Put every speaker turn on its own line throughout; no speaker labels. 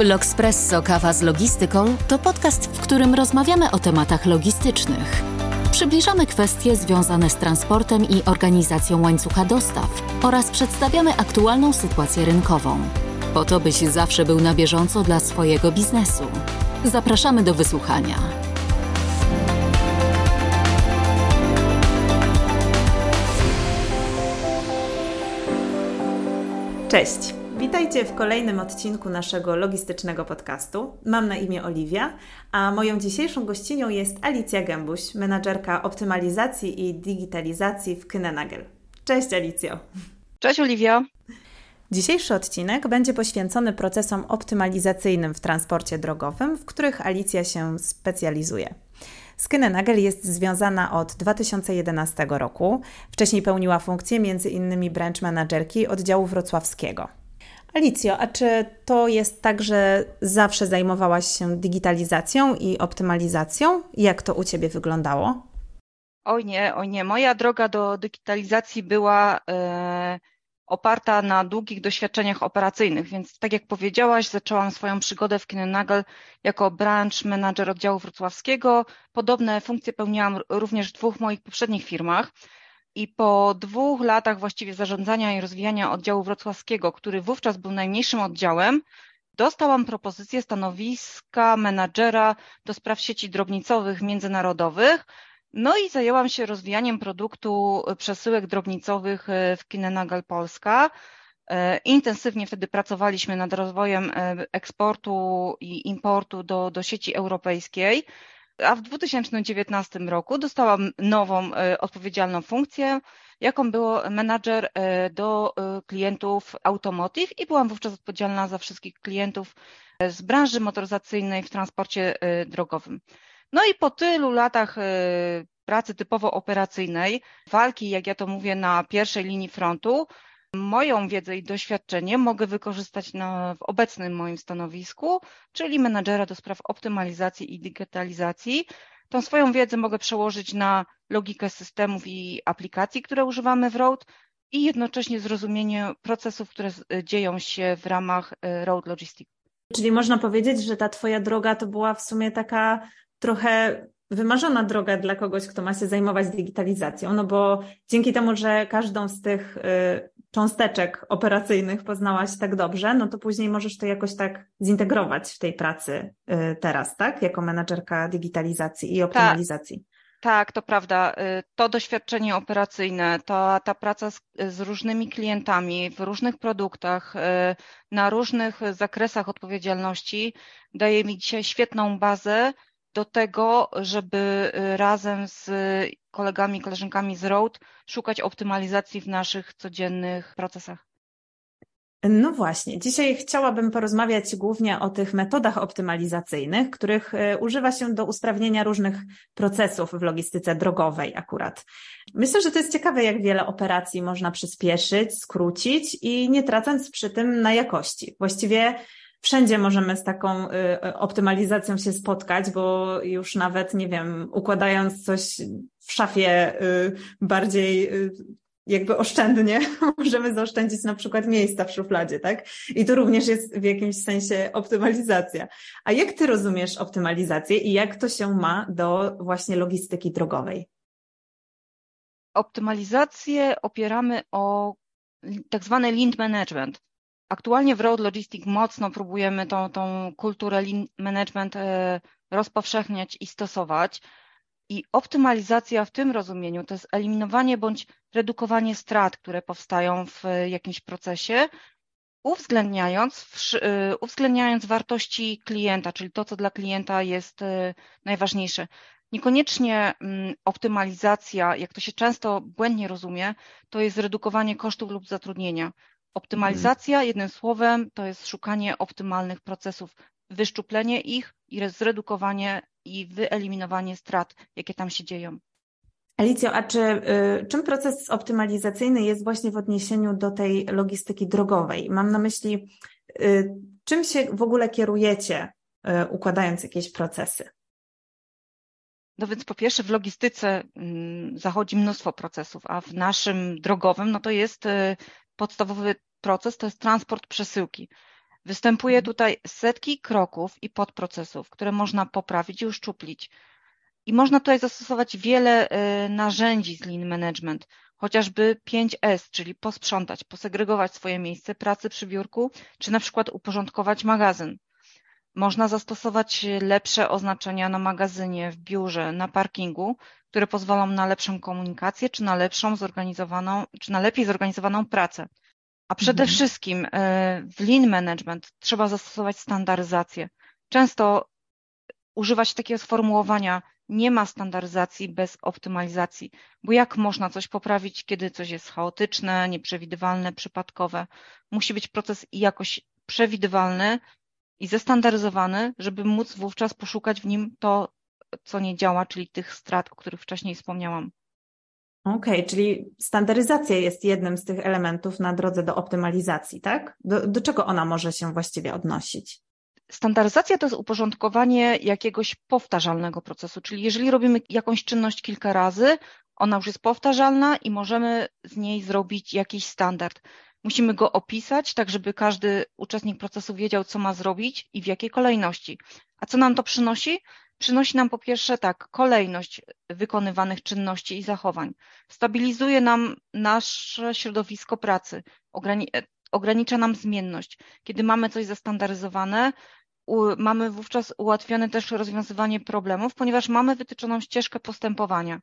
L'Oxpresso Kawa z Logistyką to podcast, w którym rozmawiamy o tematach logistycznych. Przybliżamy kwestie związane z transportem i organizacją łańcucha dostaw oraz przedstawiamy aktualną sytuację rynkową. Po to, byś zawsze był na bieżąco dla swojego biznesu. Zapraszamy do wysłuchania.
Cześć! Witajcie w kolejnym odcinku naszego logistycznego podcastu. Mam na imię Oliwia, a moją dzisiejszą gościnią jest Alicja Gębuś, menadżerka optymalizacji i digitalizacji w Kynenagel. Cześć Alicjo!
Cześć Oliwia!
Dzisiejszy odcinek będzie poświęcony procesom optymalizacyjnym w transporcie drogowym, w których Alicja się specjalizuje. Skynenagel jest związana od 2011 roku. Wcześniej pełniła funkcję m.in. branch managerki oddziału wrocławskiego. Alicjo, a czy to jest tak, że zawsze zajmowałaś się digitalizacją i optymalizacją? Jak to u Ciebie wyglądało?
Oj nie, oj nie. Moja droga do digitalizacji była e, oparta na długich doświadczeniach operacyjnych, więc tak jak powiedziałaś, zaczęłam swoją przygodę w Kinenagel jako branch manager oddziału wrocławskiego. Podobne funkcje pełniłam również w dwóch moich poprzednich firmach. I po dwóch latach właściwie zarządzania i rozwijania oddziału wrocławskiego, który wówczas był najmniejszym oddziałem, dostałam propozycję stanowiska menadżera do spraw sieci drobnicowych międzynarodowych. No i zajęłam się rozwijaniem produktu przesyłek drobnicowych w Kinenagal Polska. Intensywnie wtedy pracowaliśmy nad rozwojem eksportu i importu do, do sieci europejskiej a w 2019 roku dostałam nową e, odpowiedzialną funkcję, jaką było menadżer e, do e, klientów automotive i byłam wówczas odpowiedzialna za wszystkich klientów z branży motoryzacyjnej w transporcie drogowym. No i po tylu latach pracy typowo operacyjnej, walki, jak ja to mówię, na pierwszej linii frontu, Moją wiedzę i doświadczenie mogę wykorzystać na, w obecnym moim stanowisku, czyli menadżera do spraw optymalizacji i digitalizacji. Tą swoją wiedzę mogę przełożyć na logikę systemów i aplikacji, które używamy w Road i jednocześnie zrozumienie procesów, które dzieją się w ramach e, Road Logistics.
Czyli można powiedzieć, że ta Twoja droga to była w sumie taka trochę wymarzona droga dla kogoś, kto ma się zajmować digitalizacją, no bo dzięki temu, że każdą z tych y, cząsteczek operacyjnych poznałaś tak dobrze, no to później możesz to jakoś tak zintegrować w tej pracy y, teraz, tak? Jako menadżerka digitalizacji i optymalizacji.
Tak. Tak, to prawda. Y, to doświadczenie operacyjne, to, ta praca z, z, różnymi klientami w różnych produktach, na różnych zakresach odpowiedzialności daje mi dzisiaj świetną bazę do tego, żeby y, razem z kolegami, koleżankami z Road szukać optymalizacji w naszych codziennych procesach.
No właśnie, dzisiaj chciałabym porozmawiać głównie o tych metodach optymalizacyjnych, których y, używa się do usprawnienia różnych procesów w logistyce drogowej akurat. Myślę, że to jest ciekawe, jak wiele operacji można przyspieszyć, skrócić i nie tracąc przy tym na jakości. Właściwie wszędzie możemy z taką y, optymalizacją się spotkać, bo już nawet, nie wiem, układając coś w szafie y, bardziej y, jakby oszczędnie, możemy zaoszczędzić na przykład miejsca w szufladzie, tak? I to również jest w jakimś sensie optymalizacja. A jak ty rozumiesz optymalizację i jak to się ma do właśnie logistyki drogowej?
Optymalizację opieramy o tak zwany lean management. Aktualnie w Road Logistic mocno próbujemy tą, tą kulturę lean management e, rozpowszechniać i stosować. I optymalizacja w tym rozumieniu to jest eliminowanie bądź redukowanie strat, które powstają w jakimś procesie, uwzględniając, e, uwzględniając wartości klienta, czyli to, co dla klienta jest e, najważniejsze. Niekoniecznie mm, optymalizacja, jak to się często błędnie rozumie, to jest redukowanie kosztów lub zatrudnienia. Optymalizacja, jednym słowem, to jest szukanie optymalnych procesów, wyszczuplenie ich i zredukowanie i wyeliminowanie strat, jakie tam się dzieją.
Alicjo, a czy y, czym proces optymalizacyjny jest właśnie w odniesieniu do tej logistyki drogowej? Mam na myśli, y, czym się w ogóle kierujecie, y, układając jakieś procesy?
No więc po pierwsze w logistyce mm, zachodzi mnóstwo procesów, a w naszym drogowym no to jest podstawowy proces to jest transport przesyłki. Występuje tutaj setki kroków i podprocesów, które można poprawić i uszczuplić. I można tutaj zastosować wiele y, narzędzi z Lean Management, chociażby 5S, czyli posprzątać, posegregować swoje miejsce pracy przy biurku, czy na przykład uporządkować magazyn. Można zastosować lepsze oznaczenia na magazynie, w biurze, na parkingu, które pozwolą na lepszą komunikację, czy na lepszą zorganizowaną, czy na lepiej zorganizowaną pracę. A przede mhm. wszystkim y, w Lean Management trzeba zastosować standaryzację. Często używać takiego sformułowania nie ma standaryzacji bez optymalizacji, bo jak można coś poprawić, kiedy coś jest chaotyczne, nieprzewidywalne, przypadkowe? Musi być proces jakoś przewidywalny i zestandaryzowany, żeby móc wówczas poszukać w nim to, co nie działa, czyli tych strat, o których wcześniej wspomniałam.
Okej, okay, czyli standaryzacja jest jednym z tych elementów na drodze do optymalizacji, tak? Do, do czego ona może się właściwie odnosić?
Standaryzacja to jest uporządkowanie jakiegoś powtarzalnego procesu, czyli jeżeli robimy jakąś czynność kilka razy, ona już jest powtarzalna i możemy z niej zrobić jakiś standard. Musimy go opisać, tak żeby każdy uczestnik procesu wiedział, co ma zrobić i w jakiej kolejności. A co nam to przynosi? Przynosi nam po pierwsze tak, kolejność wykonywanych czynności i zachowań. Stabilizuje nam nasze środowisko pracy, ogranicza nam zmienność. Kiedy mamy coś zestandaryzowane, mamy wówczas ułatwione też rozwiązywanie problemów, ponieważ mamy wytyczoną ścieżkę postępowania.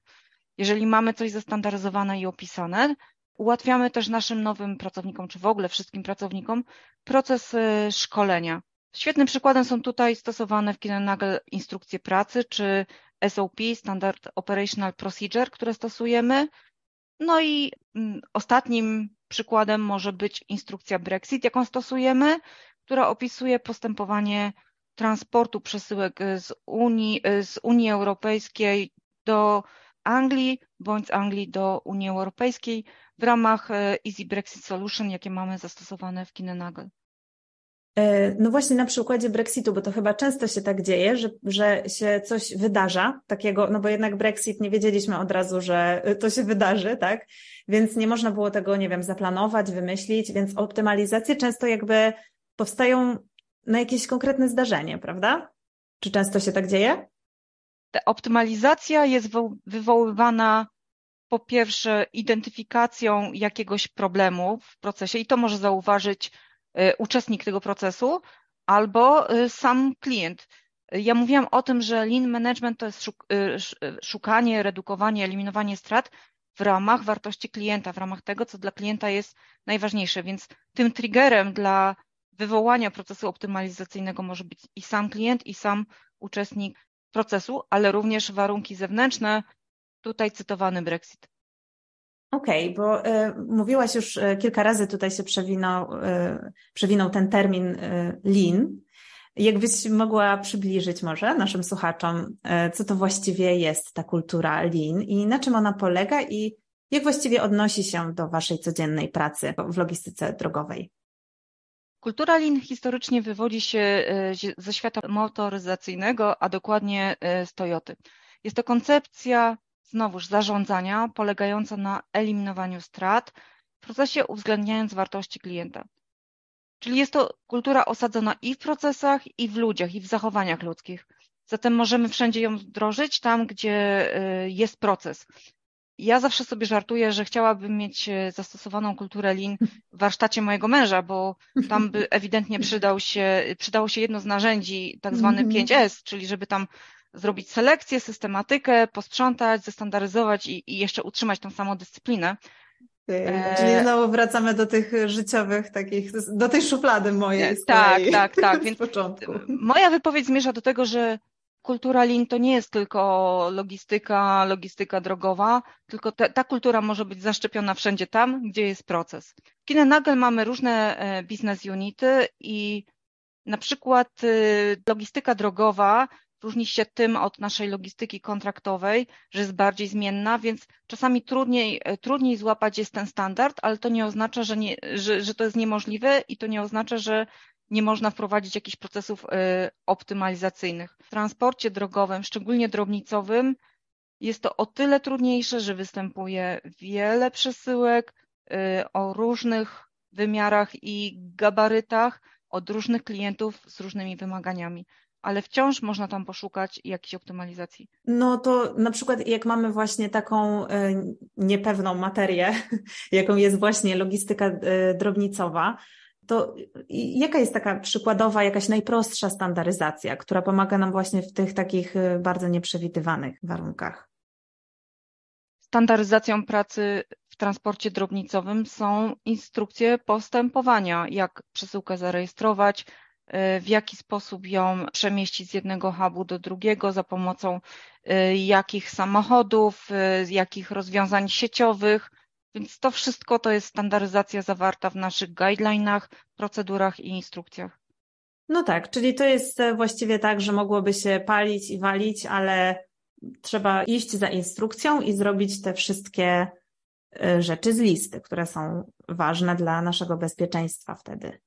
Jeżeli mamy coś zestandaryzowane i opisane, ułatwiamy też naszym nowym pracownikom, czy w ogóle wszystkim pracownikom, proces y, szkolenia. Świetnym przykładem są tutaj stosowane w Kinenagel instrukcje pracy, czy SOP, Standard Operational Procedure, które stosujemy. No i mm, ostatnim przykładem może być instrukcja Brexit, jaką stosujemy, która opisuje postępowanie transportu przesyłek z Unii, z Unii Europejskiej do Anglii bądź z Anglii do Unii Europejskiej w ramach e, Easy Brexit Solution, jakie mamy zastosowane w Kinenagel.
E, no właśnie na przykładzie Brexitu, bo to chyba często się tak dzieje, że, że się coś wydarza takiego, no bo jednak Brexit nie wiedzieliśmy od razu, że to się wydarzy, tak? Więc nie można było tego, nie wiem, zaplanować, wymyślić, więc optymalizacje często jakby powstają na jakieś konkretne zdarzenie, prawda? Czy często się tak dzieje?
Ta optymalizacja jest wywoływana po pierwsze identyfikacją jakiegoś problemu w procesie i to może zauważyć y, uczestnik tego procesu albo y, sam klient. Ja mówiłam o tym, że lean management to jest y, szukanie, redukowanie, eliminowanie strat w ramach wartości klienta, w ramach tego, co dla klienta jest najważniejsze. Więc tym triggerem dla wywołania procesu optymalizacyjnego może być i sam klient, i sam uczestnik procesu, ale również warunki zewnętrzne, tutaj cytowany Brexit.
Okej, okay, bo y, mówiłaś już y, kilka razy, tutaj się przewinął, y, przewinął ten termin y, lean. Jakbyś mogła przybliżyć może naszym słuchaczom, y, co to właściwie jest ta kultura lean i na czym ona polega i jak właściwie odnosi się do Waszej codziennej pracy w logistyce drogowej?
Kultura lin historycznie wywodzi się e, ze świata motoryzacyjnego, a dokładnie e, z Toyoty. Jest to koncepcja znowuż zarządzania polegająca na eliminowaniu strat w procesie uwzględniając wartości klienta. Czyli jest to kultura osadzona i w procesach, i w ludziach, i w zachowaniach ludzkich. Zatem możemy wszędzie ją wdrożyć tam, gdzie e, jest proces. Ja zawsze sobie żartuję, że chciałabym mieć e, zastosowaną kulturę Lean w warsztacie mojego męża, bo tam by ewidentnie przydał się, przydało się jedno z narzędzi, tak zwany 5S, mhm. czyli żeby tam zrobić selekcję, systematykę, posprzątać, zestandaryzować i, i jeszcze utrzymać tą samą dyscyplinę.
E, czyli znowu wracamy do tych życiowych takich, do tej szuflady mojej.
Tak, tak, tak. Więc początku. Moja wypowiedź zmierza do tego, że kultura Lean to nie jest tylko logistyka, logistyka drogowa, tylko te, ta kultura może być zaszczepiona wszędzie tam, gdzie jest proces. W Kinenagel mamy różne e, business unity i na przykład e, logistyka drogowa różni się tym od naszej logistyki kontraktowej, że jest bardziej zmienna, więc czasami trudniej, e, trudniej złapać jest ten standard, ale to nie oznacza, że, nie, że, że to jest niemożliwe i to nie oznacza, że nie można wprowadzić jakichś procesów y, optymalizacyjnych. W transporcie drogowym, szczególnie drobnicowym, jest to o tyle trudniejsze, że występuje wiele przesyłek y, o różnych wymiarach i gabarytach od różnych klientów z różnymi wymaganiami ale wciąż można tam poszukać jakiejś optymalizacji.
No to na przykład jak mamy właśnie taką e, niepewną materię, jaką jest właśnie logistyka drobnicowa, to jaka jest taka przykładowa, jakaś najprostsza standaryzacja, która pomaga nam właśnie w tych takich e, bardzo nieprzewidywanych warunkach?
Standaryzacją pracy w transporcie drobnicowym są instrukcje postępowania, jak przesyłkę zarejestrować, Y, w jaki sposób ją przemieścić z jednego hubu do drugiego, za pomocą y, jakich samochodów, y, jakich rozwiązań sieciowych. Więc to wszystko to jest standaryzacja zawarta w naszych guidelinach, procedurach i instrukcjach.
No tak, czyli to jest e, właściwie tak, że mogłoby się palić i walić, ale trzeba iść za instrukcją i zrobić te wszystkie e, rzeczy z listy, które są ważne dla naszego bezpieczeństwa wtedy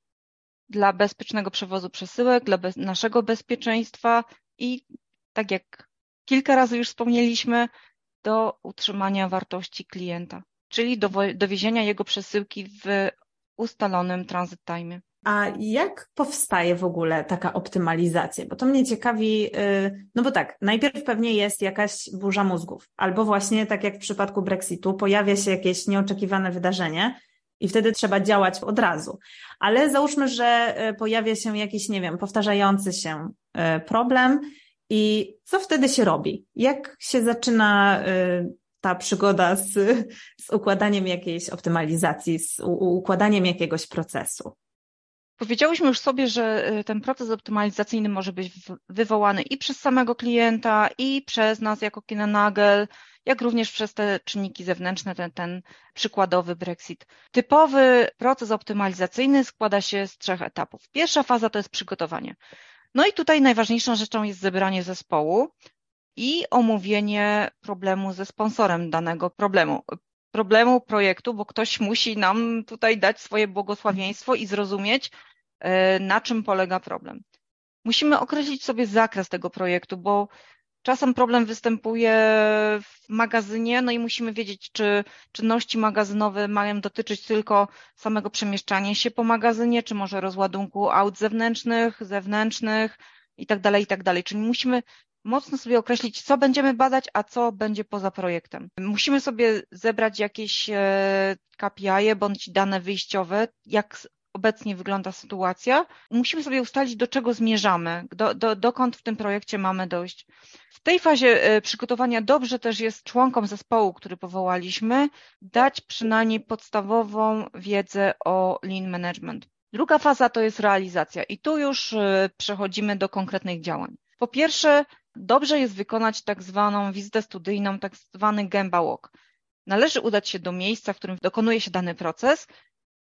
dla bezpiecznego przewozu przesyłek, dla bez, naszego bezpieczeństwa i tak jak kilka razy już wspomnieliśmy, do utrzymania wartości klienta, czyli do dowiezienia jego przesyłki w ustalonym transit time.
A jak powstaje w ogóle taka optymalizacja? Bo to mnie ciekawi, y, no bo tak, najpierw pewnie jest jakaś burza mózgów, albo właśnie tak jak w przypadku Brexitu, pojawia się jakieś nieoczekiwane wydarzenie, i wtedy trzeba działać od razu. Ale załóżmy, że e, pojawia się jakiś, nie wiem, powtarzający się e, problem i co wtedy się robi? Jak się zaczyna ta przygoda z, z układaniem jakiejś optymalizacji, z układaniem jakiegoś procesu?
Powiedziałyśmy już sobie, że ten proces optymalizacyjny może być wywołany i przez samego klienta, i przez nas jako Kinenagel, jak również przez te czynniki zewnętrzne, ten, ten przykładowy Brexit. Typowy proces optymalizacyjny składa się z trzech etapów. Pierwsza faza to jest przygotowanie. No i tutaj najważniejszą rzeczą jest zebranie zespołu i omówienie problemu ze sponsorem danego problemu. Problemu projektu, bo ktoś musi nam tutaj dać swoje błogosławieństwo i zrozumieć, e, na czym polega problem. Musimy określić sobie zakres tego projektu, bo Czasem problem występuje w magazynie, no i musimy wiedzieć, czy czynności magazynowe mają dotyczyć tylko samego przemieszczania się po magazynie, czy może rozładunku aut zewnętrznych, zewnętrznych i tak dalej, i tak. Czyli musimy mocno sobie określić, co będziemy badać, a co będzie poza projektem. Musimy sobie zebrać jakieś e, KPI bądź dane wyjściowe, jak obecnie wygląda sytuacja. Musimy sobie ustalić, do czego zmierzamy, do, do, dokąd w tym projekcie mamy dojść. W tej fazie e, przygotowania dobrze też jest członkom zespołu, który powołaliśmy, dać przynajmniej podstawową wiedzę o lean management. Druga faza to jest realizacja i tu już e, przechodzimy do konkretnych działań. Po pierwsze, dobrze jest wykonać tak zwaną wizytę studyjną, tak zwany Gemba Walk. Należy udać się do miejsca, w którym dokonuje się dany proces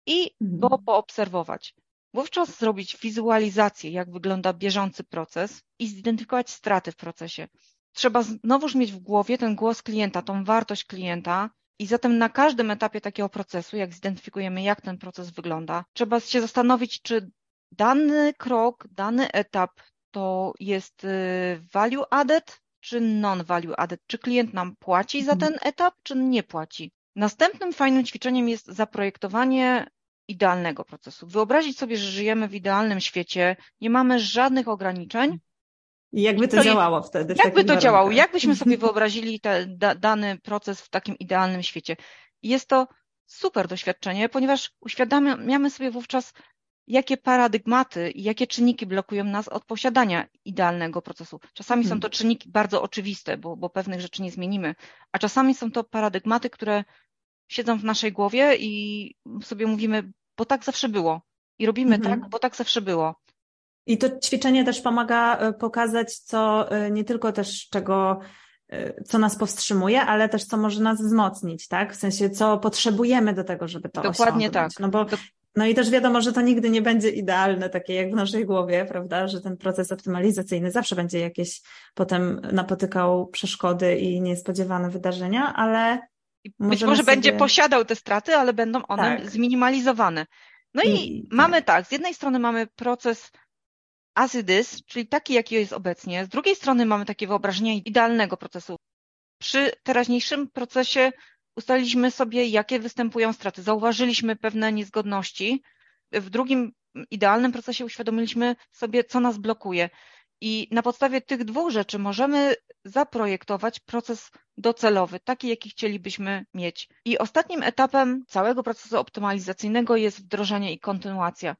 i go mhm. poobserwować. Wówczas zrobić wizualizację, jak wygląda bieżący proces i zidentyfikować straty w procesie. Trzeba znowuż mieć w głowie ten głos klienta, tą wartość klienta i zatem na każdym etapie takiego procesu, jak zidentyfikujemy, jak ten proces wygląda, trzeba się zastanowić, czy dany krok, dany etap to jest y, value added, czy non-value added, czy klient nam płaci za mhm. ten etap, czy nie płaci. Następnym fajnym ćwiczeniem jest zaprojektowanie idealnego procesu. Wyobrazić sobie, że żyjemy w idealnym świecie, nie mamy żadnych ograniczeń.
I jakby to, to działało wtedy?
Jakby to warunkach. działało? Jakbyśmy sobie wyobrazili ten da, dany proces w takim idealnym świecie? Jest to super doświadczenie, ponieważ uświadamiamy sobie wówczas, jakie paradygmaty i jakie czynniki blokują nas od posiadania idealnego procesu. Czasami hmm. są to czynniki bardzo oczywiste, bo, bo pewnych rzeczy nie zmienimy, a czasami są to paradygmaty, które siedzą w naszej głowie i sobie mówimy, bo tak zawsze było. I robimy mhm. tak, bo tak zawsze było.
I to ćwiczenie też pomaga e, pokazać, co e, nie tylko też czego, e, co nas powstrzymuje, ale też co może nas wzmocnić, tak? W sensie, co potrzebujemy do tego, żeby to
Dokładnie
osiągnąć.
tak.
No bo no i też wiadomo, że to nigdy nie będzie idealne, takie jak w naszej głowie, prawda? Że ten proces optymalizacyjny zawsze będzie jakieś potem napotykał przeszkody i niespodziewane wydarzenia, ale
być może sobie... będzie posiadał te straty, ale będą one tak. zminimalizowane. No i, I mamy tak. tak, z jednej strony mamy proces as it is, czyli taki, jaki jest obecnie. Z drugiej strony mamy takie wyobrażenie idealnego procesu. Przy teraźniejszym procesie ustaliliśmy sobie, jakie występują straty. Zauważyliśmy pewne niezgodności. W drugim idealnym procesie uświadomiliśmy sobie, co nas blokuje. I na podstawie tych dwóch rzeczy możemy zaprojektować proces docelowy, taki, jaki chcielibyśmy mieć. I ostatnim etapem całego procesu optymalizacyjnego jest wdrożenie i kontynuacja.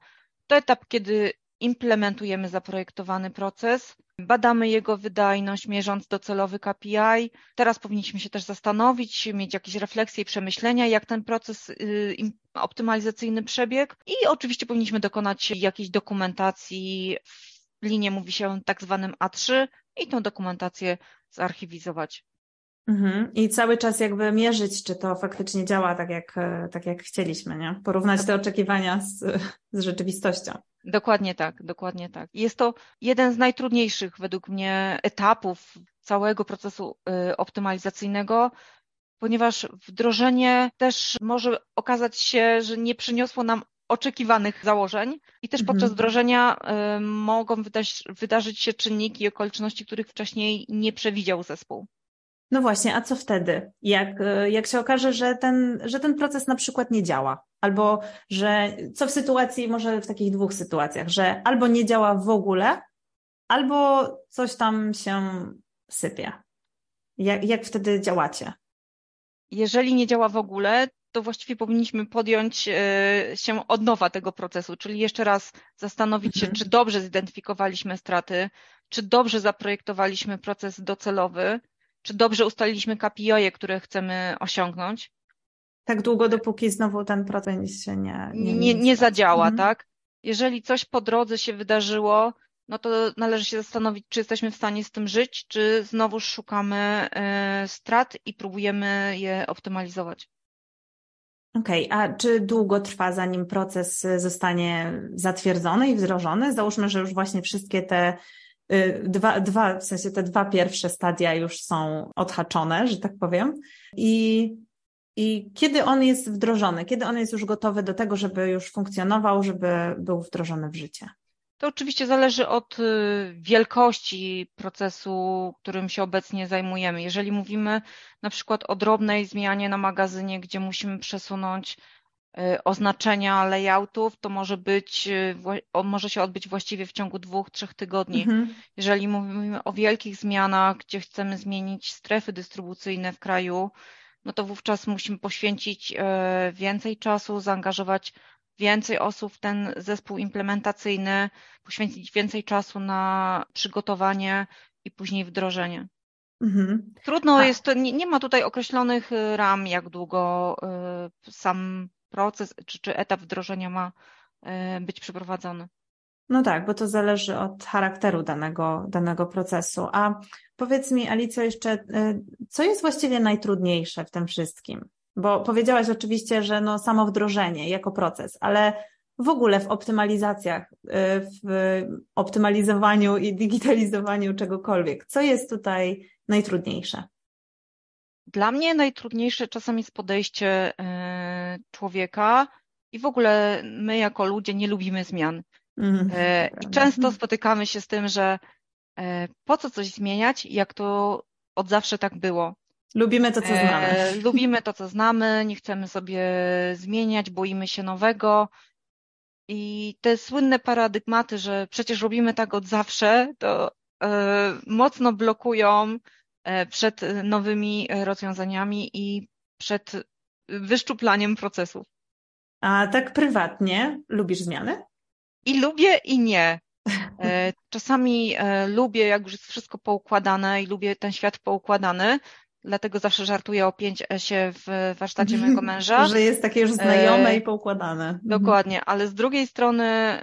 To etap, kiedy implementujemy zaprojektowany proces, badamy jego wydajność, mierząc docelowy KPI. Teraz powinniśmy się też zastanowić, mieć jakieś refleksje i przemyślenia, jak ten proces y, optymalizacyjny przebiegł i oczywiście powinniśmy dokonać jakiejś dokumentacji. W linie mówi się tak zwanym A3 i tą dokumentację zarchiwizować.
Mhm. I cały czas jakby mierzyć, czy to faktycznie działa tak jak, tak jak chcieliśmy, nie? Porównać te oczekiwania z, z rzeczywistością.
Dokładnie tak, dokładnie tak. Jest to jeden z najtrudniejszych według mnie etapów całego procesu y, optymalizacyjnego, ponieważ wdrożenie też może okazać się, że nie przyniosło nam oczekiwanych założeń i też podczas mhm. wdrożenia y, mogą wydarzyć się czynniki i okoliczności, których wcześniej nie przewidział zespół.
No właśnie, a co wtedy? Jak, e, jak się okaże, że ten, że ten proces na przykład nie działa? Albo że co w sytuacji, może w takich dwóch sytuacjach, że albo nie działa w ogóle, albo coś tam się sypie. Jak, jak wtedy działacie?
Jeżeli nie działa w ogóle, to właściwie powinniśmy podjąć e, się od nowa tego procesu, czyli jeszcze raz zastanowić się, mhm. czy dobrze zidentyfikowaliśmy straty, czy dobrze zaprojektowaliśmy proces docelowy, czy dobrze ustaliliśmy KPI, które chcemy osiągnąć.
Tak długo, dopóki znowu ten proces się nie...
Nie, nie, nie zadziała, mhm. tak? Jeżeli coś po drodze się wydarzyło, no to należy się zastanowić, czy jesteśmy w stanie z tym żyć, czy znowu szukamy y, strat i próbujemy je optymalizować.
Okej, okay. a czy długo trwa, zanim proces zostanie zatwierdzony i wdrożony? Załóżmy, że już właśnie wszystkie te Y, dwa, dwa, w sensie te dwa pierwsze stadia już są odhaczone, że tak powiem. I, I kiedy on jest wdrożony, kiedy on jest już gotowy do tego, żeby już funkcjonował, żeby był wdrożony w życie?
To oczywiście zależy od y, wielkości procesu, którym się obecnie zajmujemy. Jeżeli mówimy na przykład o drobnej zmianie na magazynie, gdzie musimy przesunąć Y, oznaczenia layoutów, to może być, y, może się odbyć właściwie w ciągu dwóch, trzech tygodni. Mhm. Jeżeli mówimy o wielkich zmianach, gdzie chcemy zmienić strefy dystrybucyjne w kraju, no to wówczas musimy poświęcić y, więcej czasu, zaangażować więcej osób w ten zespół implementacyjny, poświęcić więcej czasu na przygotowanie i później wdrożenie. Mhm. Trudno jest, to nie, nie, ma tutaj określonych ram, jak długo sam proces czy, czy etap wdrożenia ma e, być przeprowadzony.
No tak, bo to zależy od charakteru danego, danego procesu. A powiedz mi, Alicjo, jeszcze, e, co jest właściwie najtrudniejsze w tym wszystkim? Bo powiedziałaś oczywiście, że no samo wdrożenie jako proces, ale w ogóle w optymalizacjach, e, w optymalizowaniu i digitalizowaniu czegokolwiek, co jest tutaj najtrudniejsze?
Dla mnie najtrudniejsze czasem jest podejście e, człowieka i w ogóle my jako ludzie nie lubimy zmian. Mm, I często spotykamy się z tym, że e, po co coś zmieniać, jak to od zawsze tak było.
Lubimy to, co znamy.
Lubimy to, co znamy, nie chcemy sobie zmieniać, boimy się nowego. I te słynne paradygmaty, że przecież robimy tak od zawsze, to mocno blokują E, przed nowymi rozwiązaniami i przed wyszczuplaniem procesów.
A tak prywatnie lubisz zmiany?
I lubię, i nie. E, czasami e, lubię, jak już jest wszystko poukładane i lubię ten świat poukładany, dlatego zawsze żartuję o 5S w warsztacie mojego męża.
Że jest takie już znajome i poukładane. Mhm.
Dokładnie, ale z drugiej strony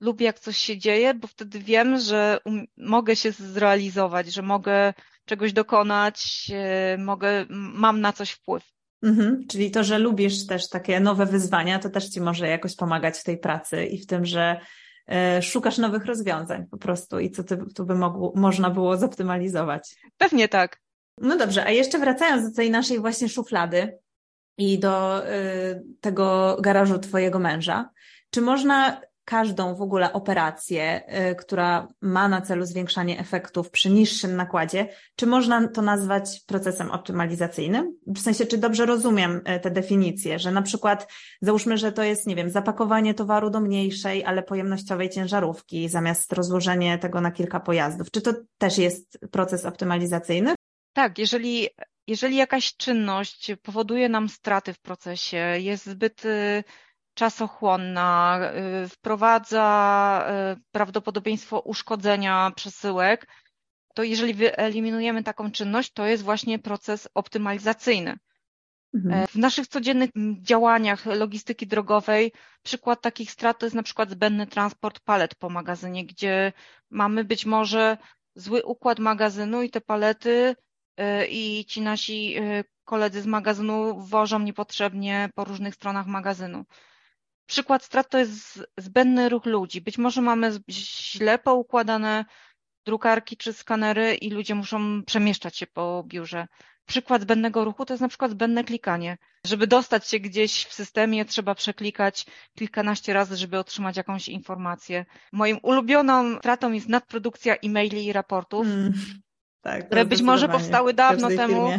lubię, jak coś się dzieje, bo wtedy wiem, że um, mogę się zrealizować, że mogę czegoś dokonać, e, mogę, mam na coś wpływ.
Mhm, czyli to, że lubisz też takie nowe wyzwania, to też ci może jakoś pomagać w tej pracy i w tym, że e, szukasz nowych rozwiązań po prostu i co tu by mogło, można było zoptymalizować.
Pewnie tak.
No dobrze, a jeszcze wracając do tej naszej właśnie szuflady i do y, tego garażu twojego męża, czy można każdą w ogóle operację, y, która ma na celu zwiększanie efektów przy niższym nakładzie, czy można to nazwać procesem optymalizacyjnym? W sensie, czy dobrze rozumiem y, te definicje, że na przykład załóżmy, że to jest, nie wiem, zapakowanie towaru do mniejszej, ale pojemnościowej ciężarówki zamiast rozłożenie tego na kilka pojazdów. Czy to też jest proces optymalizacyjny?
Tak, jeżeli jeżeli jakaś czynność powoduje nam straty w procesie, jest zbyt y, czasochłonna, y, wprowadza y, prawdopodobieństwo uszkodzenia przesyłek, to jeżeli wyeliminujemy taką czynność, to jest właśnie proces optymalizacyjny. Mhm. E, w naszych codziennych działaniach logistyki drogowej przykład takich strat to jest na przykład zbędny transport palet po magazynie, gdzie mamy być może zły układ magazynu i te palety Y, i ci nasi koledzy z magazynu wożą niepotrzebnie po różnych stronach magazynu. Przykład strat to jest zbędny ruch ludzi. Być może mamy źle poukładane drukarki czy skanery i ludzie muszą przemieszczać się po biurze. Przykład zbędnego ruchu to jest na przykład zbędne klikanie. Żeby dostać się gdzieś w systemie, trzeba przeklikać kilkanaście razy, żeby otrzymać jakąś informację. Moim ulubioną stratą jest nadprodukcja e-maili i raportów. Mm. Tak, które być może powstały dawno temu,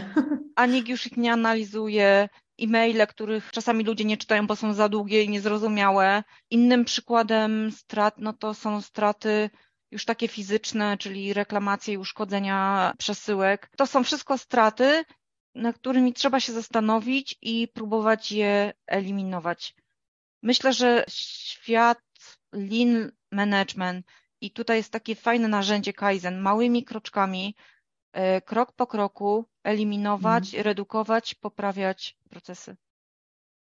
a nikt już ich nie analizuje. E-maile, których czasami ludzie nie czytają, bo są za długie i niezrozumiałe. Innym przykładem strat, no to są straty już takie fizyczne, czyli reklamacje i uszkodzenia przesyłek. To są wszystko straty, na którymi trzeba się zastanowić i próbować je eliminować. Myślę, że świat lean management i tutaj jest takie fajne narzędzie Kaizen, małymi kroczkami krok po kroku eliminować, mhm. redukować, poprawiać procesy.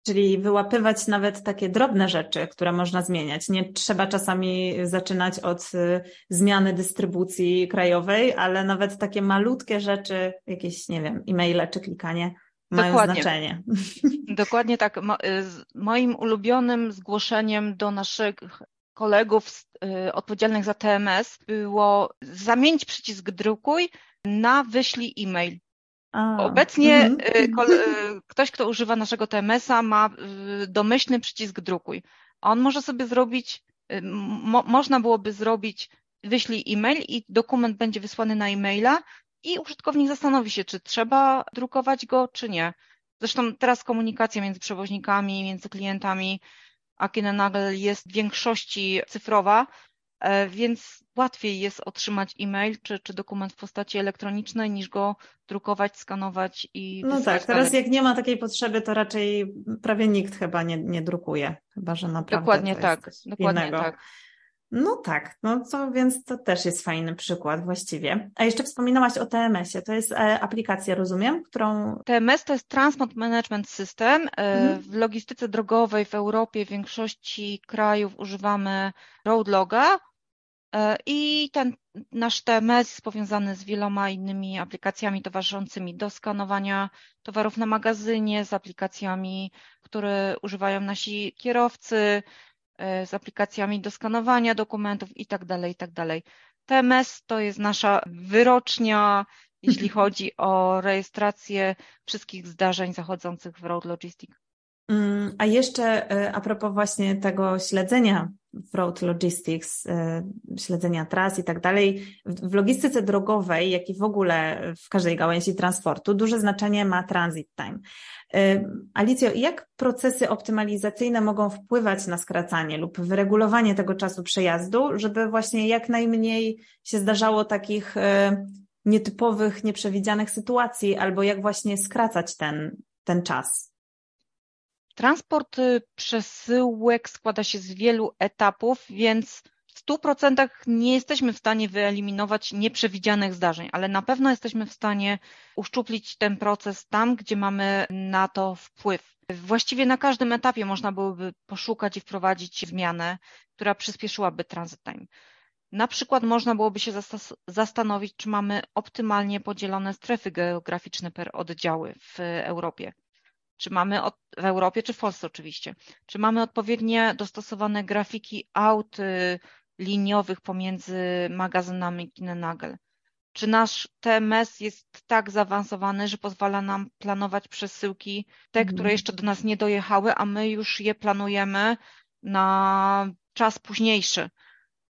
Czyli wyłapywać nawet takie drobne rzeczy, które można zmieniać. Nie trzeba czasami zaczynać od y, zmiany dystrybucji krajowej, ale nawet takie malutkie rzeczy, jakieś, nie wiem, e-maile czy klikanie mają Dokładnie. znaczenie.
Dokładnie tak. Y, moim ulubionym zgłoszeniem do naszych kolegów y, odpowiedzialnych za TMS było zamienić przycisk drukuj na wyślij e-mail. A, Obecnie mm ktoś, kto używa naszego TMS-a ma y, domyślny przycisk drukuj. On może sobie zrobić, mo, można byłoby zrobić wyślij e-mail i dokument będzie wysłany na e-maila i użytkownik zastanowi się, czy trzeba drukować go, czy nie. Zresztą teraz komunikacja między przewoźnikami, między klientami a Nagel jest w większości cyfrowa, E, więc łatwiej jest otrzymać e-mail czy, czy dokument w postaci elektronicznej niż go drukować, skanować i.
No tak, teraz jak nie ma takiej potrzeby, to raczej prawie nikt chyba nie, nie drukuje, chyba że naprawdę.
Dokładnie tak, dokładnie
innego.
tak.
No tak, no to więc to też jest fajny przykład właściwie. A jeszcze wspominałaś o TMS-ie. To jest e, aplikacja, rozumiem, którą.
TMS to jest Transport Management System. E, mhm. W logistyce drogowej w Europie w większości krajów używamy Roadloga. E, I ten nasz TMS jest powiązany z wieloma innymi aplikacjami towarzyszącymi do skanowania towarów na magazynie, z aplikacjami, które używają nasi kierowcy, z aplikacjami do skanowania dokumentów i tak dalej, i tak dalej. TMS to jest nasza wyrocznia, jeśli chodzi o rejestrację wszystkich zdarzeń zachodzących w Road Logistics.
Mm, a jeszcze e, a propos właśnie tego śledzenia road logistics, e, śledzenia tras i tak dalej, w logistyce drogowej, jak i w ogóle w każdej gałęzi transportu, duże znaczenie ma transit time. E, Alicjo, jak procesy optymalizacyjne mogą wpływać na skracanie lub wyregulowanie tego czasu przejazdu, żeby właśnie jak najmniej się zdarzało takich nietypowych, nieprzewidzianych sytuacji, albo jak właśnie skracać ten, ten czas?
Transport y, przesyłek składa się z wielu etapów, więc w 100% nie jesteśmy w stanie wyeliminować nieprzewidzianych zdarzeń, ale na pewno jesteśmy w stanie uszczuplić ten proces tam, gdzie mamy na to wpływ. Właściwie na każdym etapie można byłoby poszukać i wprowadzić zmianę, która przyspieszyłaby transit time. Na przykład można byłoby się zastanowić, czy mamy optymalnie podzielone strefy geograficzne per oddziały w Europie. Czy mamy od, w Europie, czy w Polsce oczywiście, czy mamy odpowiednie dostosowane grafiki aut liniowych pomiędzy magazynami Kinenagel? Czy nasz TMS jest tak zaawansowany, że pozwala nam planować przesyłki, te, mhm. które jeszcze do nas nie dojechały, a my już je planujemy na czas późniejszy,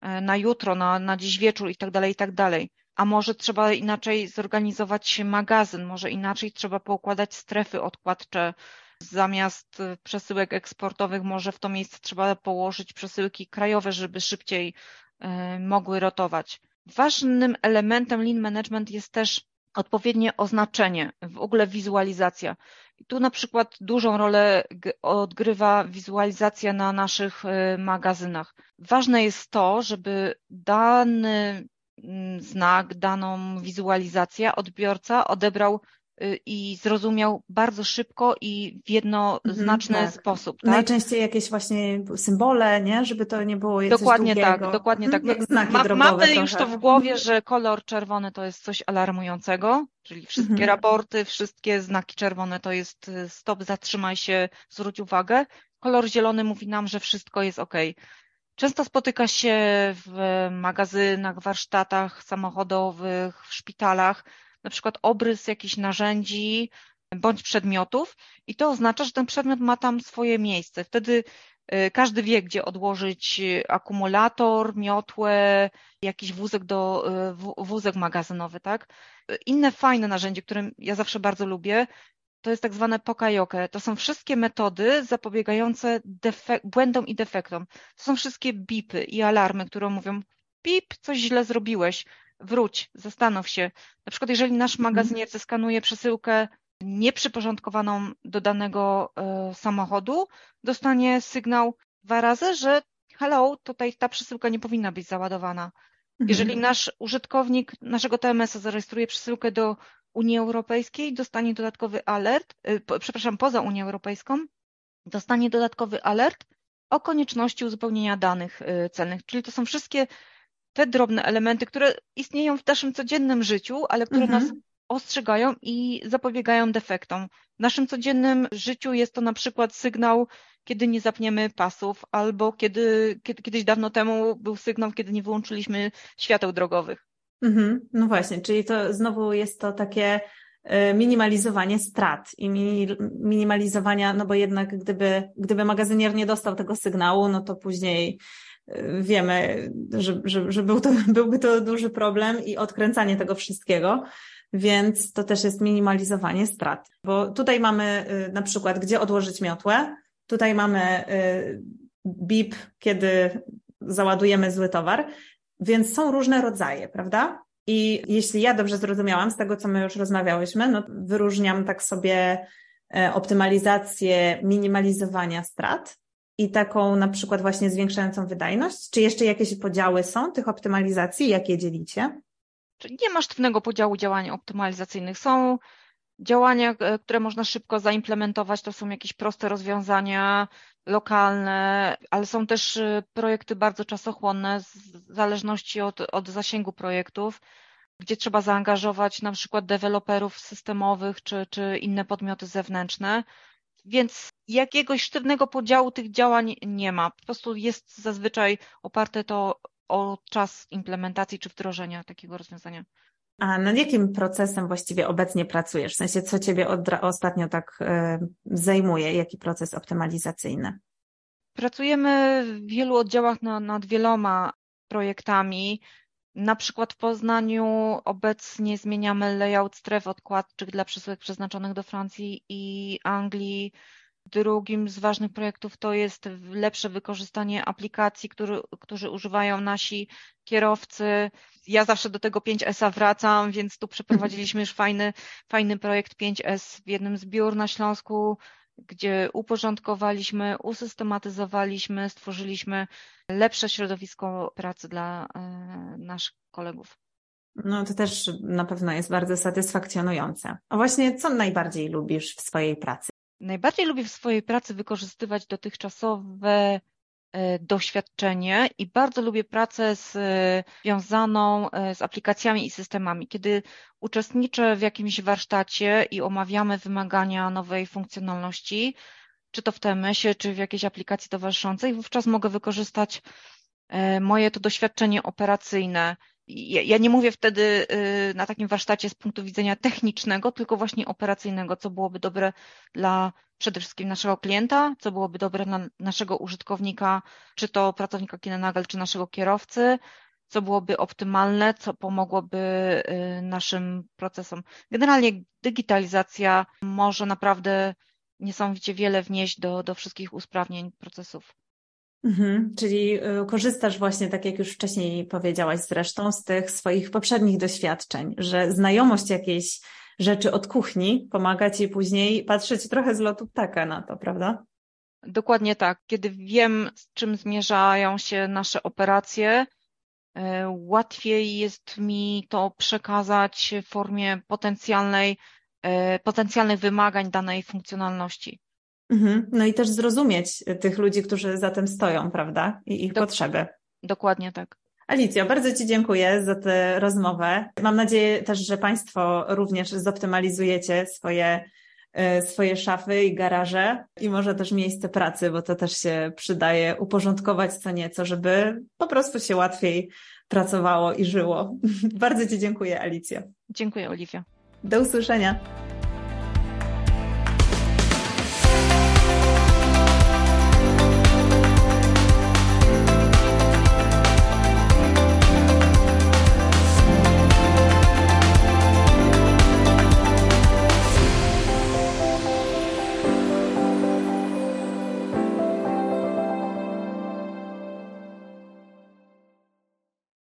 e, na jutro, na, na dziś wieczór i tak dalej, i tak dalej. A może trzeba inaczej zorganizować magazyn, może inaczej trzeba poukładać strefy odkładcze. Zamiast e, przesyłek eksportowych, może w to miejsce trzeba położyć przesyłki krajowe, żeby szybciej e, mogły rotować. Ważnym elementem lean management jest też odpowiednie oznaczenie, w ogóle wizualizacja. I tu na przykład dużą rolę odgrywa wizualizacja na naszych y, magazynach. Ważne jest to, żeby dany znak, daną wizualizację odbiorca odebrał Y, i zrozumiał bardzo szybko i w jednoznaczny
mhm, tak.
sposób. Tak?
Najczęściej jakieś właśnie symbole, nie? żeby to nie było
coś Dokładnie tak, dokładnie tak.
Jak znaki
Ma, mamy
trochę.
już to w głowie, że kolor czerwony to jest coś alarmującego, czyli wszystkie mhm. raporty, wszystkie znaki czerwone to jest y, stop, zatrzymaj się, zwróć uwagę. Kolor zielony mówi nam, że wszystko jest ok. Często spotyka się w magazynach, warsztatach samochodowych, w szpitalach, na przykład obrys jakichś narzędzi bądź przedmiotów i to oznacza, że ten przedmiot ma tam swoje miejsce. Wtedy y, każdy wie, gdzie odłożyć akumulator, miotłę, jakiś wózek do, y, wózek magazynowy, tak? Inne fajne narzędzie, które ja zawsze bardzo lubię, to jest tak zwane pokajoke. To są wszystkie metody zapobiegające błędom i defektom. To są wszystkie bipy i alarmy, które mówią, pip, coś źle zrobiłeś, wróć, zastanów się. Na przykład, jeżeli nasz mhm. magazynier zeskanuje przesyłkę nieprzyporządkowaną do danego y, samochodu, dostanie sygnał dwa razy, że hello, tutaj ta przesyłka nie powinna być załadowana. Mhm. Jeżeli nasz użytkownik naszego TMS-a zarejestruje przesyłkę do Unii Europejskiej, dostanie dodatkowy alert, y, przepraszam, poza Unią Europejską, dostanie dodatkowy alert o konieczności uzupełnienia danych y, celnych. Czyli to są wszystkie te drobne elementy, które istnieją w naszym codziennym życiu, ale które mhm. nas ostrzegają i zapobiegają defektom. W naszym codziennym życiu jest to na przykład sygnał, kiedy nie zapniemy pasów, albo kiedy, kiedy kiedyś dawno temu był sygnał, kiedy nie wyłączyliśmy świateł drogowych.
Mhm. No właśnie, czyli to znowu jest to takie e, minimalizowanie strat i minimalizowania, no bo jednak gdyby, gdyby magazynier nie dostał tego sygnału, no to później wiemy, że, że, że był to, byłby to duży problem i odkręcanie tego wszystkiego, więc to też jest minimalizowanie strat. Bo tutaj mamy y, na przykład, gdzie odłożyć miotłę, tutaj mamy y, BIP, kiedy załadujemy zły towar, więc są różne rodzaje, prawda? I jeśli ja dobrze zrozumiałam z tego, co my już rozmawiałyśmy, no wyróżniam tak sobie e, optymalizację minimalizowania strat, i taką na przykład właśnie zwiększającą wydajność? Czy jeszcze jakieś podziały są tych optymalizacji? Jak je dzielicie?
Nie ma sztywnego podziału działań optymalizacyjnych. Są działania, e, które można szybko zaimplementować, to są jakieś proste rozwiązania lokalne, ale są też e, projekty bardzo czasochłonne w zależności od, od zasięgu projektów, gdzie trzeba zaangażować na przykład deweloperów systemowych czy, czy inne podmioty zewnętrzne. Więc jakiegoś sztywnego podziału tych działań nie ma. Po prostu jest zazwyczaj oparte to o czas implementacji czy wdrożenia takiego rozwiązania.
A nad jakim procesem właściwie obecnie pracujesz? W sensie, co Ciebie ostatnio tak y, zajmuje? Jaki proces optymalizacyjny?
Pracujemy w wielu oddziałach na, nad wieloma projektami. Na przykład w Poznaniu obecnie zmieniamy layout stref odkładczych dla przesyłek przeznaczonych do Francji i Anglii. Drugim z ważnych projektów to jest lepsze wykorzystanie aplikacji, który, którzy używają nasi kierowcy. Ja zawsze do tego 5S-a wracam, więc tu przeprowadziliśmy już fajny, fajny projekt 5S w jednym z biur na Śląsku, gdzie uporządkowaliśmy, usystematyzowaliśmy, stworzyliśmy lepsze środowisko pracy dla e, naszych kolegów.
No to też na pewno jest bardzo satysfakcjonujące. A właśnie co najbardziej lubisz w swojej pracy?
Najbardziej lubię w swojej pracy wykorzystywać dotychczasowe e, doświadczenie i bardzo lubię pracę związaną e, z aplikacjami i systemami. Kiedy uczestniczę w jakimś warsztacie i omawiamy wymagania nowej funkcjonalności, czy to w TMS-ie, czy w jakiejś aplikacji towarzyszącej, wówczas mogę wykorzystać e, moje to doświadczenie operacyjne ja, ja nie mówię wtedy y, na takim warsztacie z punktu widzenia technicznego, tylko właśnie operacyjnego, co byłoby dobre dla przede wszystkim naszego klienta, co byłoby dobre dla naszego użytkownika, czy to pracownika Kinenagel, czy naszego kierowcy, co byłoby optymalne, co pomogłoby y, naszym procesom. Generalnie digitalizacja może naprawdę niesamowicie wiele wnieść do, do wszystkich usprawnień procesów.
Mhm, czyli y, korzystasz właśnie, tak jak już wcześniej powiedziałaś zresztą, z tych swoich poprzednich doświadczeń, że znajomość jakiejś rzeczy od kuchni pomaga ci później patrzeć trochę z lotu ptaka na to, prawda?
Dokładnie tak. Kiedy wiem, z czym zmierzają się nasze operacje, y, łatwiej jest mi to przekazać w formie potencjalnej, y, potencjalnych wymagań danej funkcjonalności.
Mhm. No i też zrozumieć tych ludzi, którzy za tym stoją, prawda? I ich Dok potrzeby.
Dokładnie tak.
Alicja, bardzo Ci dziękuję za tę rozmowę. Mam nadzieję też, że Państwo również zoptymalizujecie swoje, e, swoje szafy i garaże i może też miejsce pracy, bo to też się przydaje uporządkować co nieco, żeby po prostu się łatwiej pracowało i żyło. bardzo Ci dziękuję, Alicja.
Dziękuję, Oliwia.
Do usłyszenia.